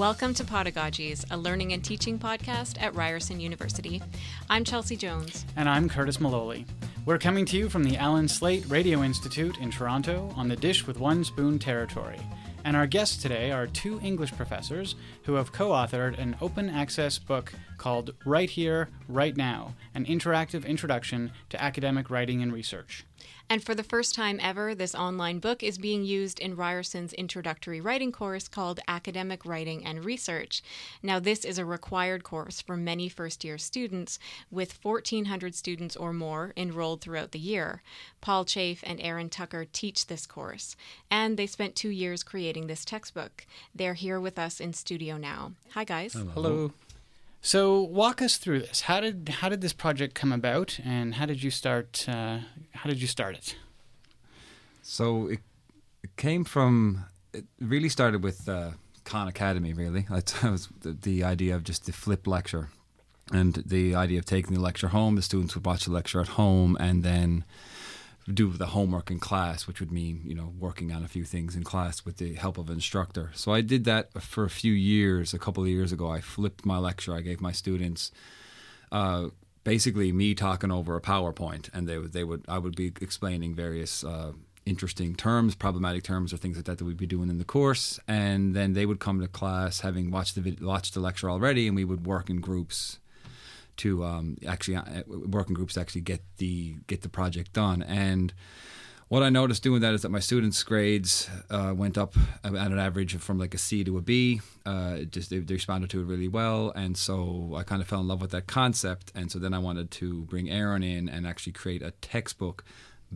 Welcome to Podagogies, a learning and teaching podcast at Ryerson University. I'm Chelsea Jones. And I'm Curtis Maloley. We're coming to you from the Allan Slaight Radio Institute in Toronto on the Dish with One Spoon territory. And our guests today are two English professors who have co authored an open access book called Right Here, Right Now An Interactive Introduction to Academic Writing and Research. And for the first time ever, this online book is being used in Ryerson's introductory writing course called Academic Writing and Research. Now, this is a required course for many first year students, with 1,400 students or more enrolled throughout the year. Paul Chafe and Aaron Tucker teach this course, and they spent two years creating this textbook. They're here with us in studio now. Hi, guys. Hello. Hello. So walk us through this. How did how did this project come about, and how did you start? Uh, how did you start it? So it, it came from. It really started with uh, Khan Academy. Really, it was the, the idea of just the flip lecture, and the idea of taking the lecture home. The students would watch the lecture at home, and then do the homework in class, which would mean you know working on a few things in class with the help of an instructor. So I did that for a few years. A couple of years ago, I flipped my lecture. I gave my students. Uh, basically, me talking over a PowerPoint, and they would they would I would be explaining various uh, interesting terms, problematic terms, or things like that that we'd be doing in the course, and then they would come to class having watched the watched the lecture already, and we would work in groups to um, actually uh, working groups to actually get the get the project done. And what I noticed doing that is that my students' grades uh, went up at an average from like a C to a B. Uh, just they, they, responded to it really well, and so I kind of fell in love with that concept. And so then I wanted to bring Aaron in and actually create a textbook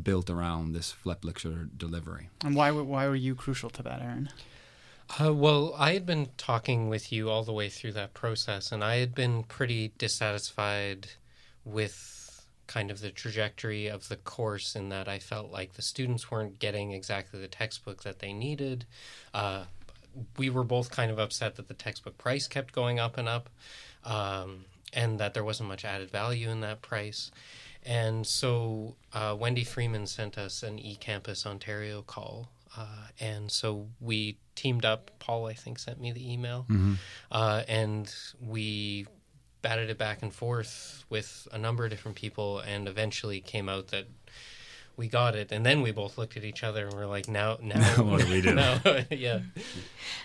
built around this flip lecture delivery. And why why were you crucial to that, Aaron? Uh, well, I had been talking with you all the way through that process, and I had been pretty dissatisfied with kind of the trajectory of the course in that I felt like the students weren't getting exactly the textbook that they needed. Uh, we were both kind of upset that the textbook price kept going up and up, um, and that there wasn't much added value in that price. And so uh, Wendy Freeman sent us an eCampus Ontario call uh, and so we teamed up. Paul, I think, sent me the email, mm-hmm. uh, and we batted it back and forth with a number of different people, and eventually came out that we got it, and then we both looked at each other and we're like, now, now, what do we do? now, yeah.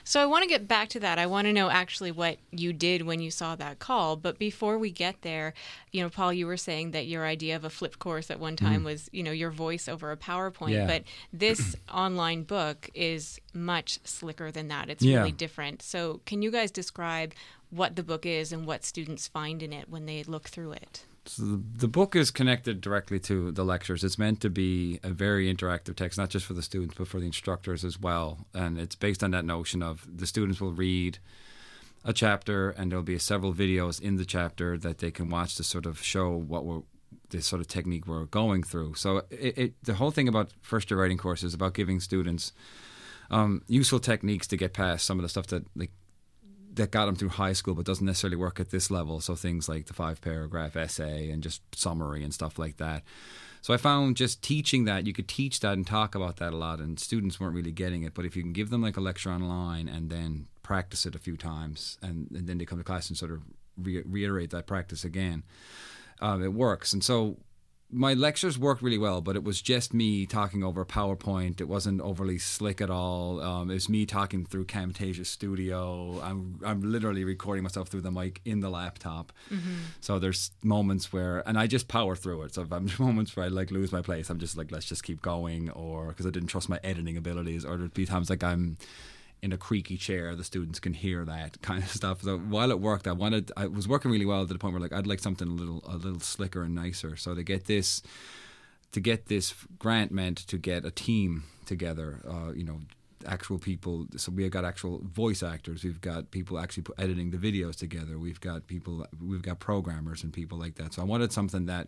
So I want to get back to that. I want to know actually what you did when you saw that call. But before we get there, you know, Paul, you were saying that your idea of a flip course at one time mm. was, you know, your voice over a PowerPoint. Yeah. But this online book is much slicker than that. It's yeah. really different. So can you guys describe what the book is and what students find in it when they look through it? So the, the, book is connected directly to the lectures. It's meant to be a very interactive text, not just for the students, but for the instructors as well. And it's based on that notion of the students will read a chapter, and there'll be several videos in the chapter that they can watch to sort of show what we're the sort of technique we're going through. So it, it, the whole thing about first year writing course is about giving students um, useful techniques to get past some of the stuff that like that got them through high school but doesn't necessarily work at this level. So things like the five paragraph essay and just summary and stuff like that. So I found just teaching that you could teach that and talk about that a lot, and students weren't really getting it. But if you can give them like a lecture online and then practice it a few times, and, and then they come to class and sort of re- reiterate that practice again, um, it works. And so my lectures worked really well, but it was just me talking over PowerPoint. It wasn't overly slick at all. Um, it was me talking through Camtasia Studio. I'm I'm literally recording myself through the mic in the laptop. Mm-hmm. So there's moments where, and I just power through it. So if I'm moments where I like lose my place, I'm just like, let's just keep going, or because I didn't trust my editing abilities, or there'd be times like I'm in a creaky chair, the students can hear that kind of stuff. So while it worked, I wanted I was working really well to the point where like I'd like something a little a little slicker and nicer. So to get this to get this grant meant to get a team together. Uh, you know, actual people. So we have got actual voice actors. We've got people actually editing the videos together. We've got people. We've got programmers and people like that. So I wanted something that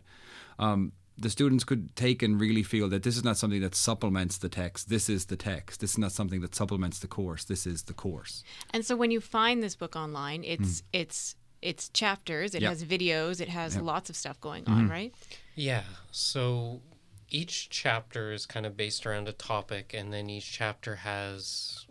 um, the students could take and really feel that this is not something that supplements the text. This is the text. This is not something that supplements the course. This is the course. And so when you find this book online, it's mm. it's it's chapters. It yep. has videos. It has yep. lots of stuff going on, mm-hmm. right? Yeah. So each chapter is kind of based around a topic, and then each chapter has a,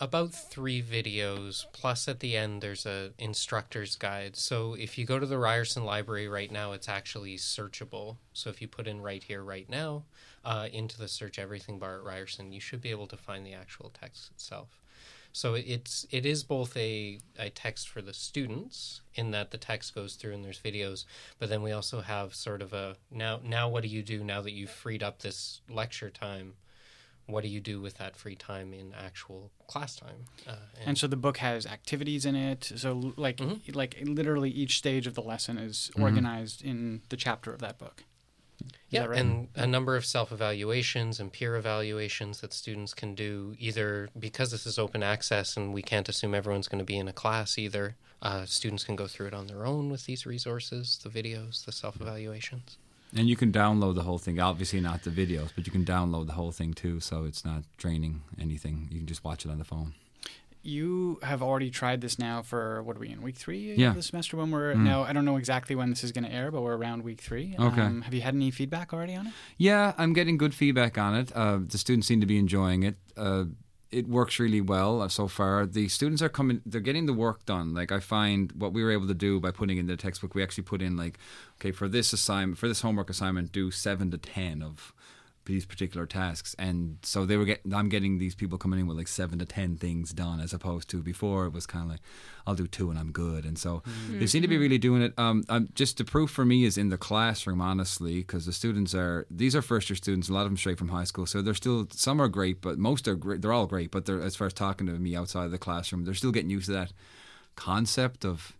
about three videos plus at the end there's a instructor's guide. So if you go to the ryerson library right now it's actually searchable. So if you put in right here right now uh, into the search everything bar at ryerson you should be able to find the actual text itself. So it's it is both a, a text for the students in that the text goes through and there's videos, but then we also have sort of a now now what do you do now that you've freed up this lecture time? What do you do with that free time in actual class time? Uh, and, and, so the book has activities in it. So like mm-hmm. like literally each stage of the lesson is mm-hmm. organized in the chapter of that book. Yeah, right? and a number of self evaluations and peer evaluations that students can do either because this is open access and we can't assume everyone's going to be in a class either. Uh, students can go through it on their own with these resources, the videos, the self evaluations. And you can download the whole thing. Obviously, not the videos, but you can download the whole thing too, so it's not draining anything. You can just watch it on the phone you have already tried this now for what are we in week three yeah. of the semester when we're mm. now I don't know exactly when this is going to air but we're around week three okay um, have you had any feedback already on it yeah I'm getting good feedback on it uh, the students seem to be enjoying it uh, it works really well uh, so far. The students are coming they're getting the work done. Like I find what we were able to do by putting in the textbook we actually put in like okay for this assignment for this homework assignment do seven to ten of these particular tasks. And so they were getting i'm getting these people coming in with like seven to ten things done as opposed to before it was kind of like i'll do two and i'm good. And so mm-hmm. they seem to be really doing it. Um, I'm, just the proof for me is in the classroom honestly because the students are these are first year students a lot of them straight from high school. So they're still some are great but most are great they're all great. But they're as far as talking to me outside of the classroom they're still getting used to that concept of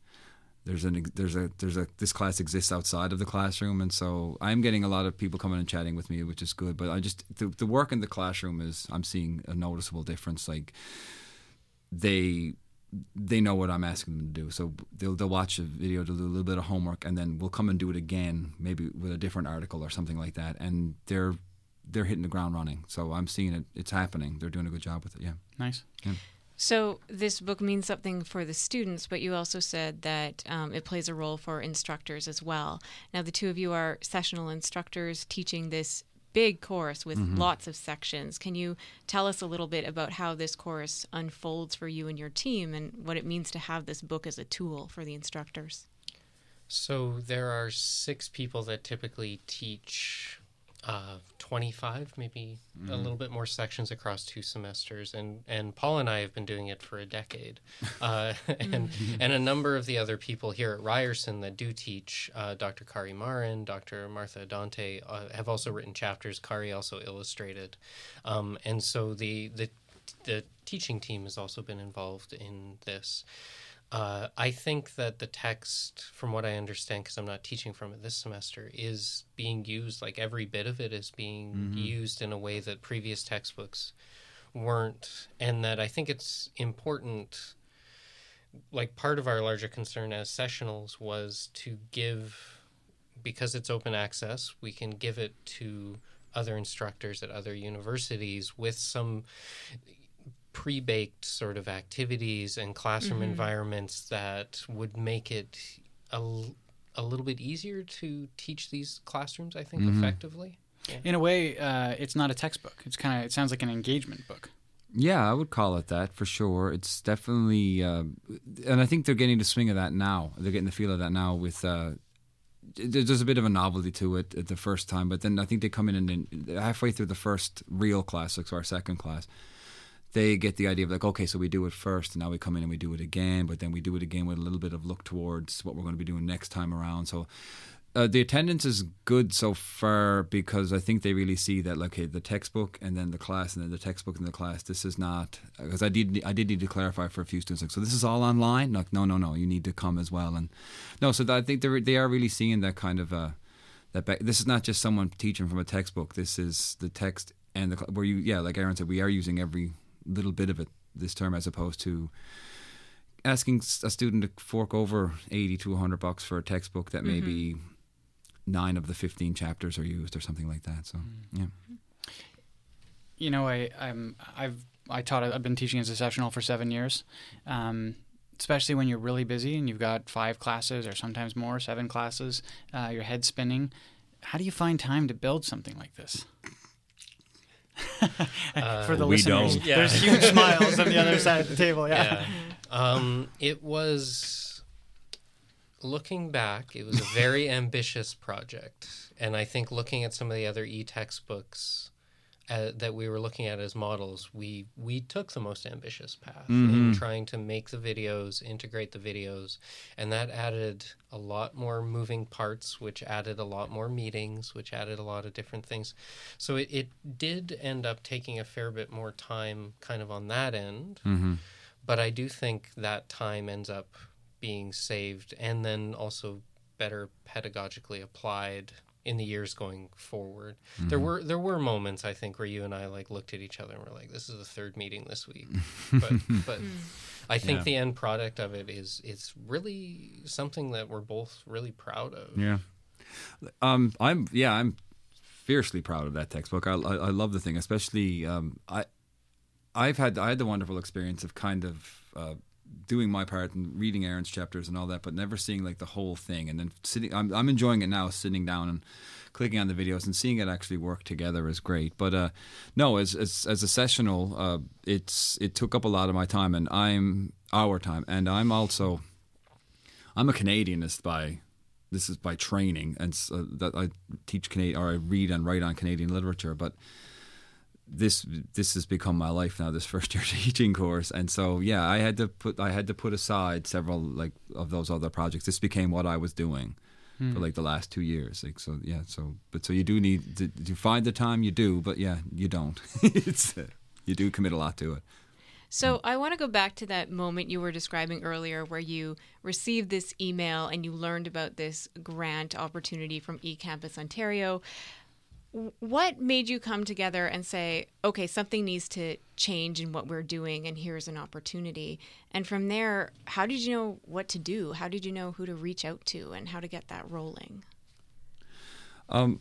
there's an there's a there's a this class exists outside of the classroom. And so I'm getting a lot of people coming and chatting with me which is good. But I just the, the work in the classroom is I'm seeing a noticeable difference. Like they they know what I'm asking them to do. So they'll they'll watch a video they'll do a little bit of homework and then we'll come and do it again maybe with a different article or something like that. And they're they're hitting the ground running. So I'm seeing it it's happening. They're doing a good job with it. Yeah. Nice. Yeah. So this book means something for the students, but you also said that um, it plays a role for instructors as well. Now, the two of you are sessional instructors teaching this big course with mm-hmm. lots of sections. Can you tell us a little bit about how this course unfolds for you and your team and what it means to have this book as a tool for the instructors? So there are six people that typically teach uh, 25, maybe mm. a little bit more sections across two semesters. And, and Paul and I have been doing it for a decade. Uh, and, and a number of the other people here at Ryerson that do teach, uh, Dr. Kari Marin, Dr. Martha Dante, uh, have also written chapters. Kari also illustrated. Um, and so the, the, the teaching team has also been involved in this. Uh, I think that the text, from what I understand, because I'm not teaching from it this semester, is being used, like every bit of it is being mm-hmm. used in a way that previous textbooks weren't. And that I think it's important, like part of our larger concern as sessionals was to give, because it's open access, we can give it to other instructors at other universities with some pre-baked sort of activities and classroom mm-hmm. environments that would make it a, a little bit easier to teach these classrooms i think mm-hmm. effectively yeah. in a way uh, it's not a textbook it's kind of it sounds like an engagement book yeah i would call it that for sure it's definitely uh, and i think they're getting the swing of that now they're getting the feel of that now with uh, there's a bit of a novelty to it at the first time, but then I think they come in and halfway through the first real class, like so our second class, they get the idea of like, okay, so we do it first, and now we come in and we do it again, but then we do it again with a little bit of look towards what we're going to be doing next time around. So uh, the attendance is good so far because I think they really see that like, okay, the textbook and then the class and then the textbook and the class. This is not because I did I did need to clarify for a few students like, so this is all online. Like, no, no, no, you need to come as well. And no, so I think they they are really seeing that kind of uh, that. Back, this is not just someone teaching from a textbook. This is the text and the where you yeah, like Aaron said, we are using every little bit of it this term as opposed to asking a student to fork over 80 to 100 bucks for a textbook that mm-hmm. maybe nine of the 15 chapters are used or something like that so mm. yeah you know i i'm i've i taught i've been teaching as a sessional for seven years um, especially when you're really busy and you've got five classes or sometimes more seven classes uh, your head's spinning how do you find time to build something like this For the We listeners, don't. Yeah. there's huge smiles on the other side of the table. Yeah. yeah. Um, it was looking back, it was a very ambitious project, and I think looking at some of the other e-textbooks uh, that we were looking at as models, we we took the most ambitious path in trying to make the videos, integrate the videos, and that added a lot more moving parts, which added a lot more meetings, which added a lot of different things. So it, it did end up taking a fair bit more time, kind of on that end Mm-hmm. but I do think that time ends up being saved and then also better pedagogically applied in the years going forward. There were there were moments I think where you and I like looked at each other and were like, "This is the third meeting this week," but but I think Yeah. the end product of it is it's really something that we're both really proud of. Yeah. Um, I'm yeah, I'm fiercely proud of that textbook. I I, I love the thing, especially um, I I've had I had the wonderful experience of kind of uh, doing my part and reading Aaron's chapters and all that, but never seeing like the whole thing. And then sitting, I'm I'm enjoying it now, sitting down and clicking on the videos and seeing it actually work together is great. But uh, no, as as as a sessional, uh, it's it took up a lot of my time, and I'm our time, and I'm also I'm a Canadianist by this is by training, and that I teach Canadian or I read and write on Canadian literature, but this this has become my life now. This first year teaching course, and so yeah, I had to put I had to put aside several like of those other projects. This became what I was doing for like the last two years. Like so, yeah. So, but so you do need to, to find the time. You do, but yeah, you don't. it's uh, you do commit a lot to it. So I want to go back to that moment you were describing earlier where you received this email and you learned about this grant opportunity from eCampus Ontario. What made you come together and say, okay, something needs to change in what we're doing and here's an opportunity? And from there, how did you know what to do? How did you know who to reach out to and how to get that rolling? Um,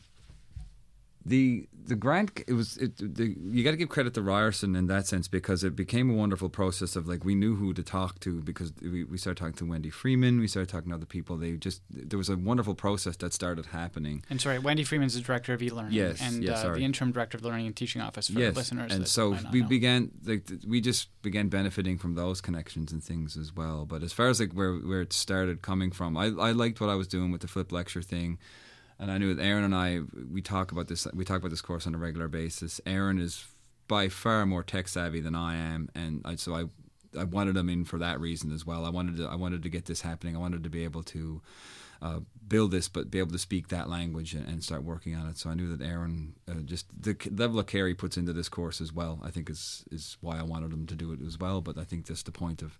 the the grant it was it, the, you got to give credit to Ryerson in that sense because it became a wonderful process of like we knew who to talk to because we, we started talking to Wendy Freeman we started talking to other people they just there was a wonderful process that started happening And sorry, Wendy Freeman's the director of e-learning, Yes, and yes, uh, the interim director of the Learning and Teaching Office for yes listeners. and so we know. began like we just began benefiting from those connections and things as well but as far as like where where it started coming from I, I liked what I was doing with the flip lecture thing and I knew that Aaron and I we talk about this we talk about this course on a regular basis. Aaron is by far more tech savvy than I am, and I, so I I wanted him in for that reason as well. I wanted to I wanted to get this happening. I wanted to be able to uh, build this, but be able to speak that language and, and start working on it. So I knew that Aaron uh, just the level of care he puts into this course as well. I think is is why I wanted him to do it as well. But I think just the point of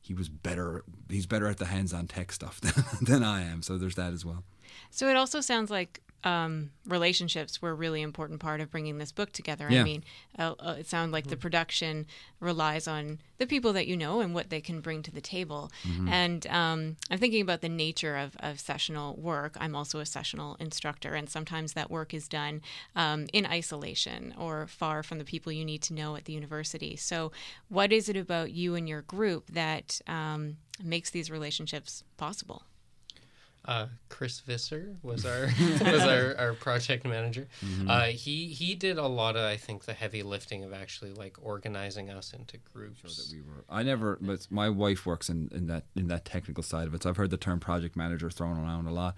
he was better. He's better at the hands-on tech stuff than, than I am. So there's that as well. So it also sounds like um, relationships were a really important part of bringing this book together. I mean, uh, uh, it sounds like the production relies on the people that you know and what they can bring to the table. And um, I'm thinking about the nature of, of sessional work. I'm also a sessional instructor, and sometimes that work is done um, in isolation or far from the people you need to know at the university. So, what is it about you and your group that um, makes these relationships possible? Uh, Chris Visser was our was our, our project manager. Uh, he he did a lot of I think the heavy lifting of actually like organizing us into groups. we were. I never, but my wife works in, in that in that technical side of it. So I've heard the term project manager thrown around a lot.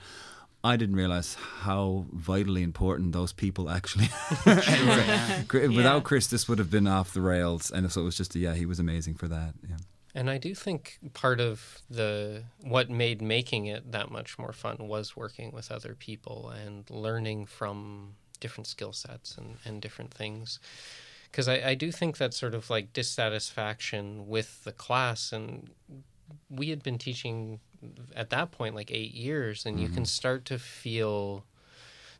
I didn't realize how vitally important those people actually. Without Yeah. Chris, this would have been off the rails, and so it was just yeah, he was amazing for that. Yeah. And I do think part of the what made making it that much more fun was working with other people and learning from different skill sets and, and different things. Because I, I do think that sort of like dissatisfaction with the class, and we had been teaching at that point like eight years, and you can mm-hmm. start to feel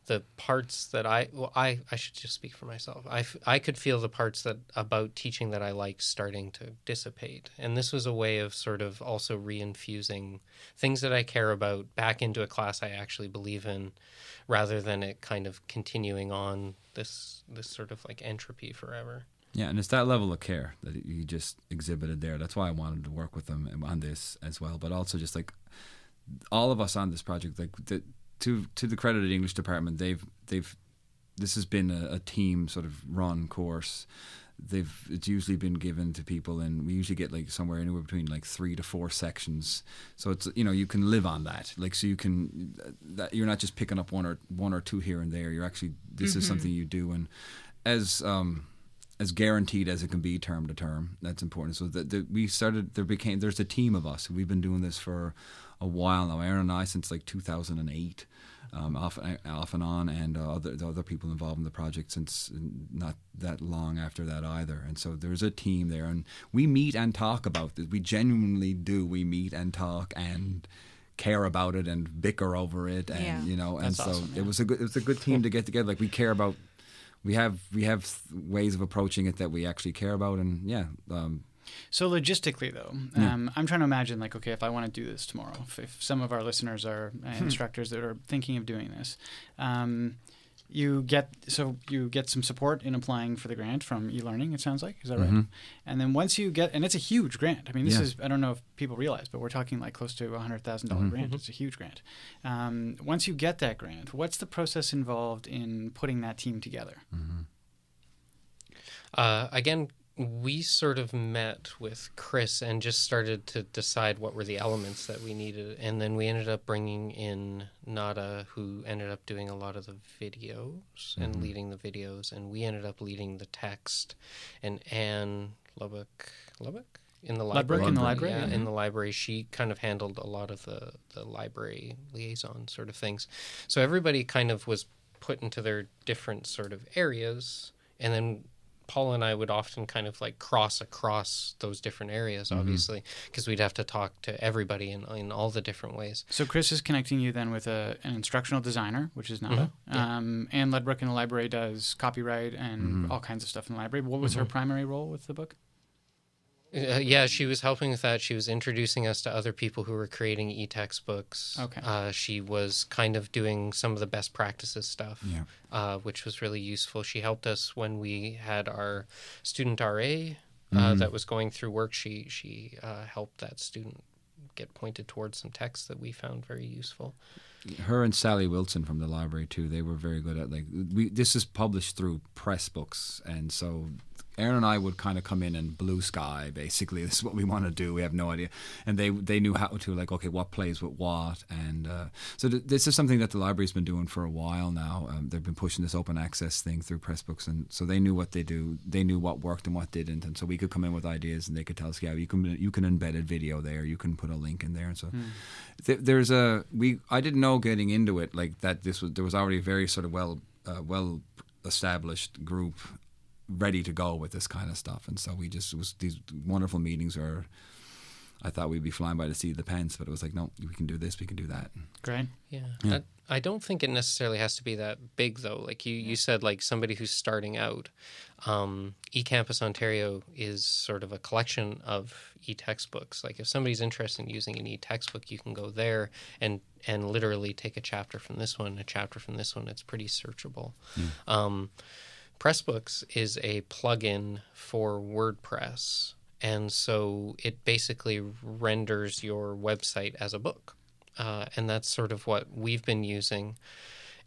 the parts that I well I I should just speak for myself. I, f- I could feel the parts that about teaching that I like starting to dissipate. And this was a way of sort of also reinfusing things that I care about back into a class I actually believe in rather than it kind of continuing on this this sort of like entropy forever. Yeah, and it's that level of care that you just exhibited there. That's why I wanted to work with them on this as well. But also just like all of us on this project, like the, to to the credit of the English department, they've they've this has been a, a team sort of run course. They've it's usually been given to people and we usually get like somewhere anywhere between like three to four sections. So it's you know you can live on that. Like so you can that you're not just picking up one or one or two here and there. You're actually this mm-hmm. is something you do. And as um as guaranteed as it can be term to term that's important. So that we started there became there's a team of us. We've been doing this for a while now. Aaron and i since like 2008 um, off, off and on, and uh, other the other people involved in the project since not that long after that either. And so there's a team there, and we meet and talk about this. We genuinely do. We meet and talk and care about it and bicker over it, and yeah. you know, and That's so awesome, yeah. it was a good it was a good team to get together. Like we care about. We have we have ways of approaching it that we actually care about, and yeah, um, so logistically, though, yeah. um, I'm trying to imagine like, okay, if I want to do this tomorrow, if, if some of our listeners are uh, hmm. instructors that are thinking of doing this, um, you get so you get some support in applying for the grant from e-learning. It sounds like is that mm-hmm. right? And then once you get, and it's a huge grant. I mean, this yeah. is I don't know if people realize, but we're talking like close to a hundred thousand mm-hmm. grant. Mm-hmm. It's a huge grant. Um, once you get that grant, what's the process involved in putting that team together? Mm-hmm. Uh, again, we sort of met with Chris and just started to decide what were the elements that we needed. And then we ended up bringing in Nada, who ended up doing a lot of the videos mm-hmm. and leading the videos. And we ended up leading the text. And Anne Lubbock, Lubbock? In the library. in the library. Yeah, in the library. She kind of handled a lot of the, the library liaison sort of things. So everybody kind of was put into their different sort of areas. And then Paul and I would often kind of like cross across those different areas, mm-hmm. obviously, because we'd have to talk to everybody in, in all the different ways. So Chris is connecting you then with a, an instructional designer, which is Nada. Mm-hmm. Yeah. Um, Anne Ludbrook in the library does copyright and mm-hmm. all kinds of stuff in the library. What was her mm-hmm. primary role with the book? Uh, yeah, she was helping with that. She was introducing us to other people who were creating e-textbooks. Okay. Uh, she was kind of doing some of the best practices stuff, yeah. uh, which was really useful. She helped us when we had our student RA uh, mm-hmm. that was going through work. She she uh, helped that student get pointed towards some texts that we found very useful. Her and Sally Wilson from the library too. They were very good at like we. This is published through Pressbooks, and so Aaron and I would kind of come in and blue sky. Basically, this is what we want to do. We have no idea, and they they knew how to like okay, what plays with what, and uh, so th- this is something that the library's been doing for a while now. Um, they've been pushing this open access thing through Pressbooks, and so they knew what they do. They knew what worked and what didn't, and so we could come in with ideas, and they could tell us, yeah, you can you can embed a video there, you can put a link in there, and so mm. th- there's a we. I didn't know getting into it like that. This was there was already a very sort of well uh, well established group ready to go with this kind of stuff. And so we just was these wonderful meetings where I thought we'd be flying by the seat of the pants, but it was like, no, we can do this, we can do that. Great. Yeah. yeah. I, I, don't think it necessarily has to be that big though. Like you, you said, like somebody who's starting out. Um, eCampus Ontario is sort of a collection of e-textbooks. Like if somebody's interested in using an e-textbook, you can go there and and literally take a chapter from this one, a chapter from this one. It's pretty searchable. Yeah. Um, Pressbooks is a plugin for WordPress. And so it basically renders your website as a book. Uh, and that's sort of what we've been using.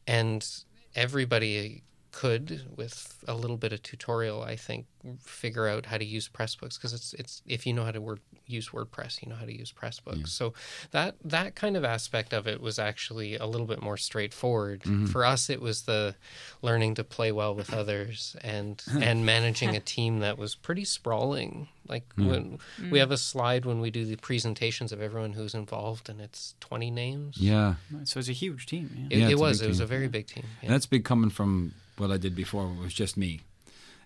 And everybody could, with a little bit of tutorial, I think, figure out how to use Pressbooks because it's it's if you know how to word, use WordPress, you know how to use Pressbooks. Yeah. So that that kind of aspect of it was actually a little bit more straightforward. Mm-hmm. For us, it was the learning to play well with others and and managing a team that was pretty sprawling. Like mm. when mm. we have a slide when we do the presentations of everyone who's involved, and it's twenty names. Yeah, so it's a huge team. Yeah. It, yeah, it was. It was a very big team. Yeah. And that's big coming from what I did before was just me.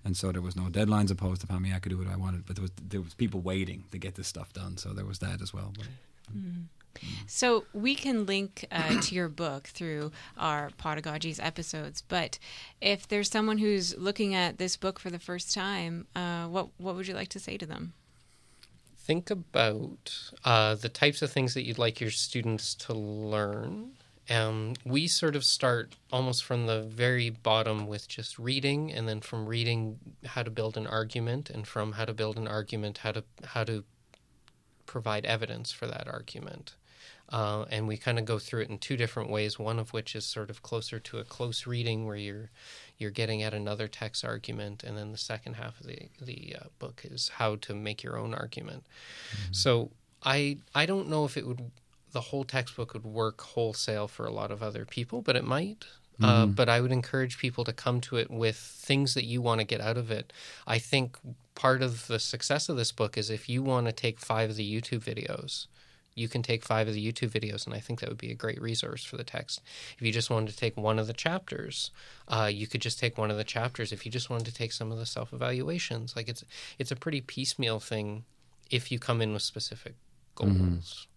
And so there was no deadlines imposed upon me. I could do what I wanted, but there was there was people waiting to get this stuff done. So there was that as well. But, mm. So we can link uh, to your book through our Podagogies episodes. But if there's someone who's looking at this book for the first time, uh, what what would you like to say to them? Think about uh, the types of things that you'd like your students to learn um, we sort of start almost from the very bottom with just reading, and then from reading how to build an argument, and from how to build an argument, how to how to provide evidence for that argument. Uh, and we kind of go through it in two different ways. One of which is sort of closer to a close reading, where you're you're getting at another text argument, and then the second half of the the uh, book is how to make your own argument. Mm-hmm. So I I don't know if it would the whole textbook would work wholesale for a lot of other people, but it might. Uh, mm-hmm. Uh, but I would encourage people to come to it with things that you want to get out of it. I think part of the success of this book is if you want to take five of the YouTube videos, you can take five of the YouTube videos, and I think that would be a great resource for the text. If you just wanted to take one of the chapters, uh, you could just take one of the chapters. If you just wanted to take some of the self evaluations, like it's it's a pretty piecemeal thing if you come in with specific goals. Mm-hmm.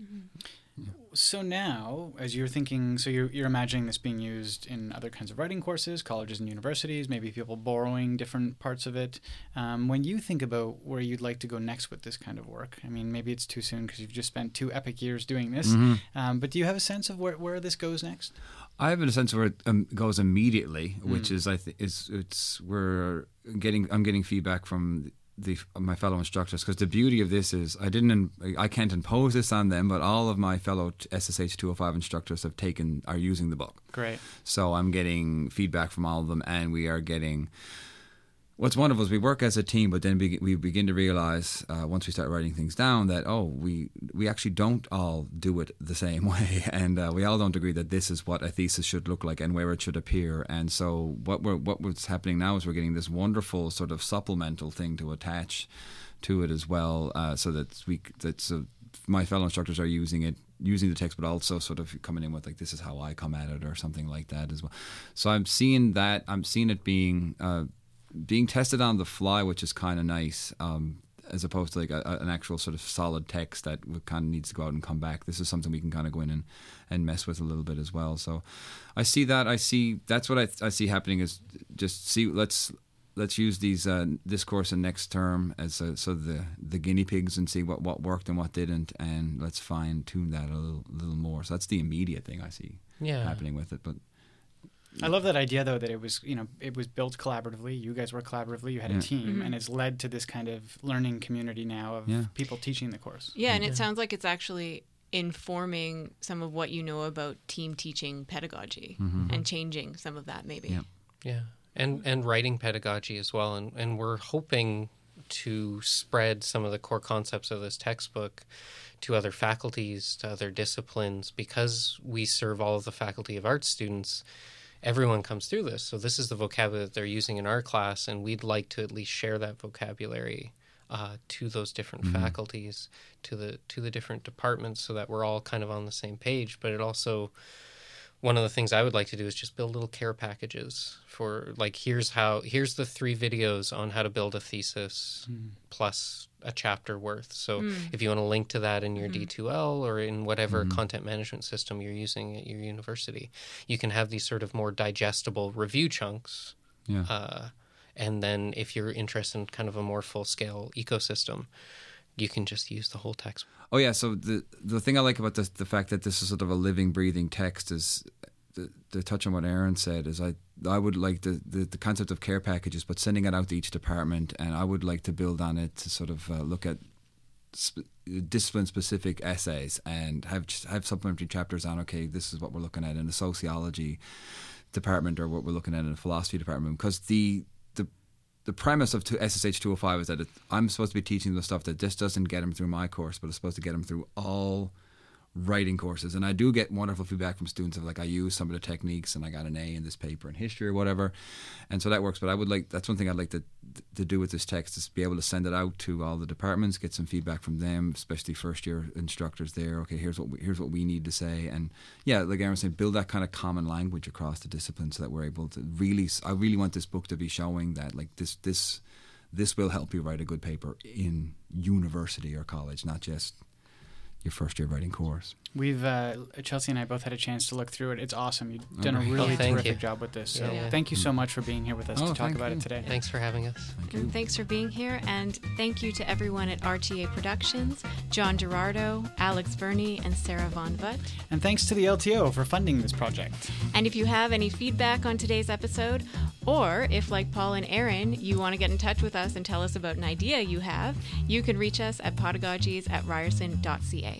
Mm-hmm. So now, as you're thinking, so you're, you're imagining this being used in other kinds of writing courses, colleges and universities, maybe people borrowing different parts of it. Um, when you think about where you'd like to go next with this kind of work, I mean, maybe it's too soon because you've just spent two epic years doing this, mm-hmm. um, but do you have a sense of where, where this goes next? I have a sense of where it um, goes immediately, which mm. is I think is it's we're getting I'm getting feedback from the my fellow instructors because the beauty of this is I didn't I can't impose this on them, but all of my fellow SSH 205 instructors have taken are using the book. Great. So I'm getting feedback from all of them, and we are getting what's wonderful is we work as a team, but then we, we begin to realize uh, once we start writing things down that oh we we actually don't all do it the same way, and uh, we all don't agree that this is what a thesis should look like and where it should appear. And so what we're what what's happening now is we're getting this wonderful sort of supplemental thing to attach to it as well, uh, so that we that so my fellow instructors are using it using the text, but also sort of coming in with like this is how I come at it or something like that as well. So I'm seeing that I'm seeing it being uh, being tested on the fly, which is kind of nice, um, as opposed to like a, an actual sort of solid text that kind of needs to go out and come back. This is something we can kind of go in and, and mess with a little bit as well. So I see that. I see that's what I, I see happening is just see let's let's use these uh, this course and next term as a, so the the guinea pigs and see what, what worked and what didn't, and let's fine tune that a little little more. So that's the immediate thing I see yeah. happening with it, but I love that idea though that it was you know it was built collaboratively. You guys work collaboratively. You had yeah. a team, mm-hmm. and it's led to this kind of learning community now of yeah. people teaching the course. Yeah, and it sounds like it's actually informing some of what you know about team teaching pedagogy mm-hmm. and changing some of that maybe. Yeah. yeah. And and writing pedagogy as well and and we're hoping to spread some of the core concepts of this textbook to other faculties, to other disciplines because we serve all of the faculty of arts students everyone comes through this. So this is the vocabulary that they're using in our class, and we'd like to at least share that vocabulary uh, to those different mm-hmm. faculties, to the to the different departments, so that we're all kind of on the same page. But it also one of the things I would like to do is just build little care packages for like here's how here's the three videos on how to build a thesis mm. plus a chapter worth. So mm. if you want to link to that in your mm. Mm-hmm. D2L or in whatever mm. content management system you're using at your university, you can have these sort of more digestible review chunks. Yeah. Uh, and then if you're interested in kind of a more full scale ecosystem, you can just use the whole text. Oh yeah, so the the thing I like about this, the fact that this is sort of a living, breathing text is the, the touch on what Aaron said is I I would like the, the, the concept of care packages, but sending it out to each department, and I would like to build on it to sort of uh, look at sp- discipline specific essays and have have supplementary chapters on. Okay, this is what we're looking at in the sociology department or what we're looking at in the philosophy department because the the premise of SSH 205 is that it, I'm supposed to be teaching the stuff that just doesn't get them through my course, but it's supposed to get them through all writing courses. And i do get wonderful feedback from students of like i use some of the techniques and i got an a in this paper in history or whatever. And so that works. But i would like that's one thing i'd like to to do with this text is be able to send it out to all the departments get some feedback from them especially first year instructors there. Okay here's what we, here's what we need to say. And yeah like aaron said build that kind of common language across the discipline so that we're able to really i really want this book to be showing that like this this this will help you write a good paper in university or college not just your first year writing course. We've uh, Chelsea and I both had a chance to look through it. It's awesome. You've done a really oh, terrific you. job with this. So yeah. thank you so much for being here with us oh, to talk about you. it today. Thanks for having us. Thank thanks for being here, and thank you to everyone at RTA Productions, John Gerardo, Alex Verney, and Sarah Von Vutt. And thanks to the LTO for funding this project. And if you have any feedback on today's episode, or if, like Paul and Aaron, you want to get in touch with us and tell us about an idea you have, you can reach us at podagogies at ryerson.ca.